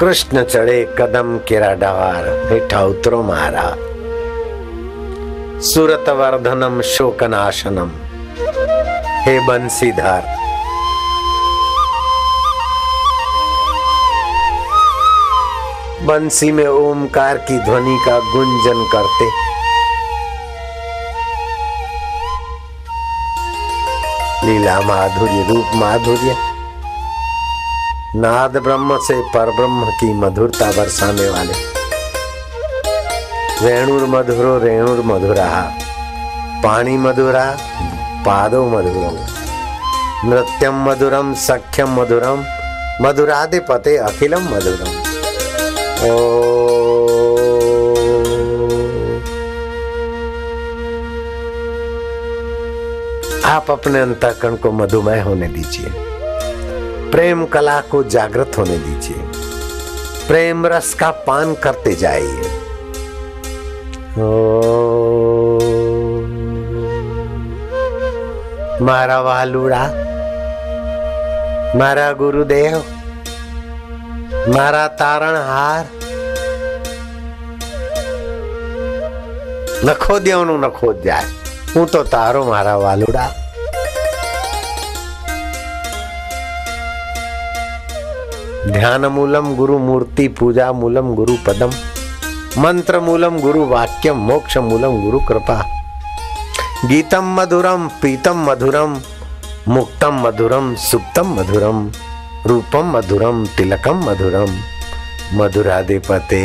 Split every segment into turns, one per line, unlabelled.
कृष्ण चढ़े कदम केरा डवार हेठा उतरो मारा। सुरत वर्धनम शोकनाशनम। हे बंसीधर। बंसी में ओमकार की ध्वनि का गुंजन करते। लीला माधुर्य, रूप माधुर्य। नाद ब्रह्म से पर ब्रह्म की मधुरता बरसाने वाले। रेणुर मधुरो रेणुर मधुरा पानी मधुरा, पादो मधुरम नृत्यम मधुरम सख्यम मधुरम मधुराधिपते अखिलम मधुरम। ओ। आप अपने अंतकरण को मधुमय होने दीजिए। प्रेम कला को जागृत होने दीजिए प्रेम रस का पान करते जाइए મારા વાલુડા મારા ગુરુદેવ મારા તારણહાર નખો દેવનું નખો જાય હું તો તારો મારા વાલુડા ध्यान मूलम गुरु मूर्ति पूजा मूलम गुरु पदम। मंत्र मूलम गुरु वाक्यम मोक्ष मूलम गुरु कृपा। गीतम मधुरम पीतम मधुरम मुक्तम मधुरम सुप्तम मधुरम रूपम मधुरम तिलकम मधुरम मधुराधिपते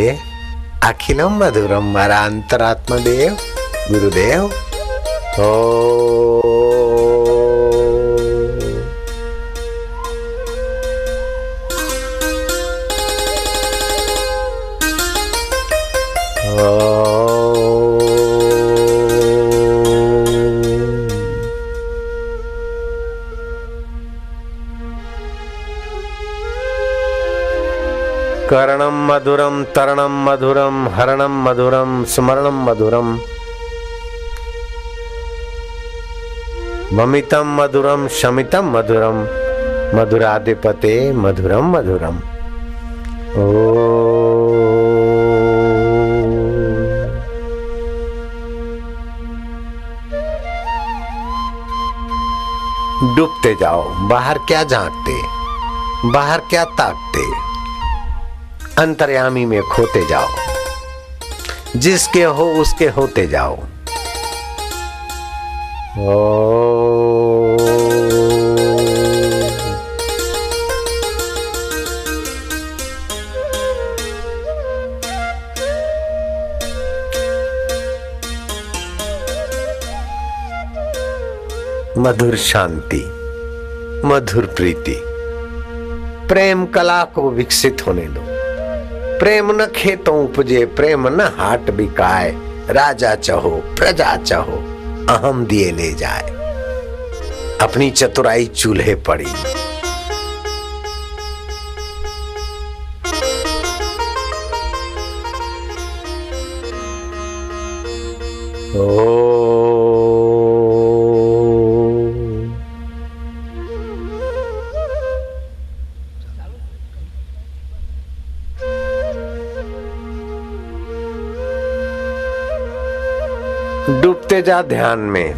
अखिलम मधुरम मारा अंतरात्मा देव गुरुदेव। ओ कर्णम मधुरम तरणम मधुरम हरणम मधुरम स्मरणम मधुरम ममितम मधुरम शमितम मधुरम मधुराधिपते मधुरम मधुरम ओ। डूबते जाओ, बाहर क्या झांकते, बाहर क्या ताकते। अंतर्यामी में खोते जाओ। जिसके हो, उसके होते जाओ। ओ। मधुर शांति, मधुर प्रीति, प्रेम कला को विकसित होने दो। प्रेम न खेतों उपजे, प्रेम न हाट बिकाए। राजा चहो, प्रजा चहो, अहम दिए ले जाए। अपनी चतुराई चूल्हे पड़ी। ओ डूबते जा ध्यान में।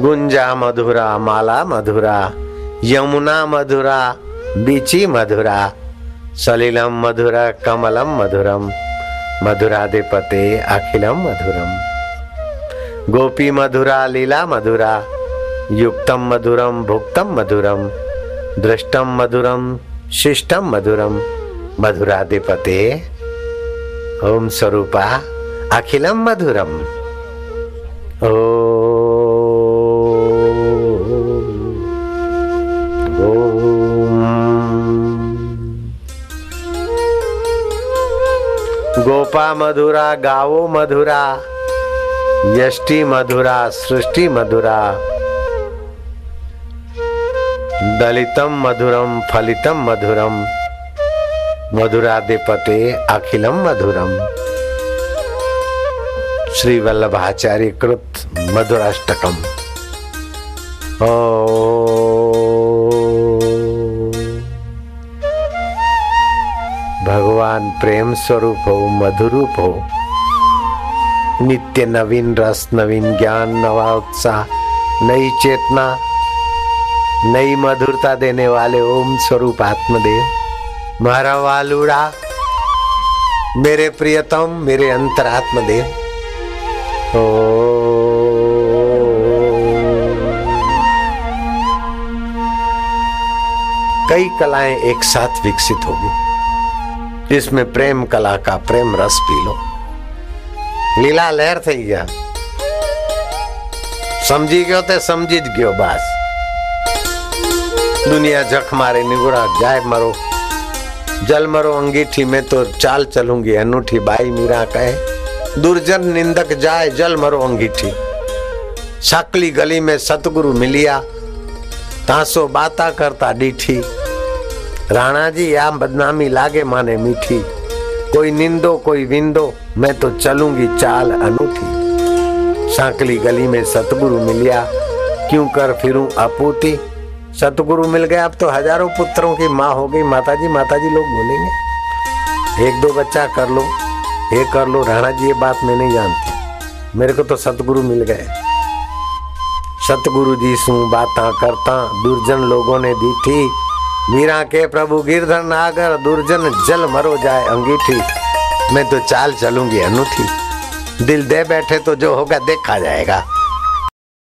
गुंजा मधुरा, माला मधुरा, यमुना मधुरा, बीची मधुरा, सलिलम मधुरा, कमलम मधुरम, मधुराधिपते, अखिलम मधुरम। गोपी मधुरा, लीला मधुरा, युक्तम मधुरम, भुक्तम मधुरम, दृष्टम मधुरम, शिष्टम मधुरम, मधुराधिपते ओम स्वरूपा अखिलम मधुरम। ओ गोपा मधुरा, गावो मधुरा, यष्टि मधुरा, सृष्टि मधुरा। दलितम मधुरम फलितम मधुरम। मधुराधिपते अखिलम मधुरम। श्री वल्लभाचार्य कृत मधुराष्टकम भगवान प्रेम स्वरूप हो मधुरूप। हो नित्य नवीन रस, नवीन ज्ञान, नवा उत्साह, नई चेतना, नई मधुरता देने वाले ओम स्वरूप आत्मदेव। मारा वालुड़ा मेरे प्रियतम मेरे अंतरात्मदेव ओ कई कलाएं एक साथ विकसित होगी जिसमें प्रेम कला का प्रेम रस पी लो लीला लहर थी गया સમજી ગયો તે સમજી જ ગયો બાસ दुनिया जख मारे निगुड़ा जाए मरो जल मरो अंगीठी में तो चाल चलूँगी, अनूठी बाई मीरा कहे। दुर्जन निंदक जाए जल मरो अंगीठी। साकली गली में सतगुरु मिलिया, तासो बाता करता डीठी। राणा जी या बदनामी लागे माने मीठी। कोई निंदो, कोई विंदो, मैं तो चलूँगी चाल अनूठी। सांकली गली में सतगुरु मिलिया, क्यों कर फिरूं अपूती सतगुरु मिल गए, अब तो हज़ारों पुत्रों की माँ हो गई। माता जी माता जी लोग बोलेंगे, एक दो बच्चा कर लो ये कर लो। राणा जी, ये बात मैं नहीं जानती। मेरे को तो सतगुरु मिल गए। सतगुरु जी सू बात करता, दुर्जन लोगों ने दी थी। मीरा के प्रभु गिरधर नागर, दुर्जन जल मरो जाए अंगीठी। मैं तो चाल चलूँगी, अनूठी। दिल दे बैठे तो जो होगा, देखा जाएगा।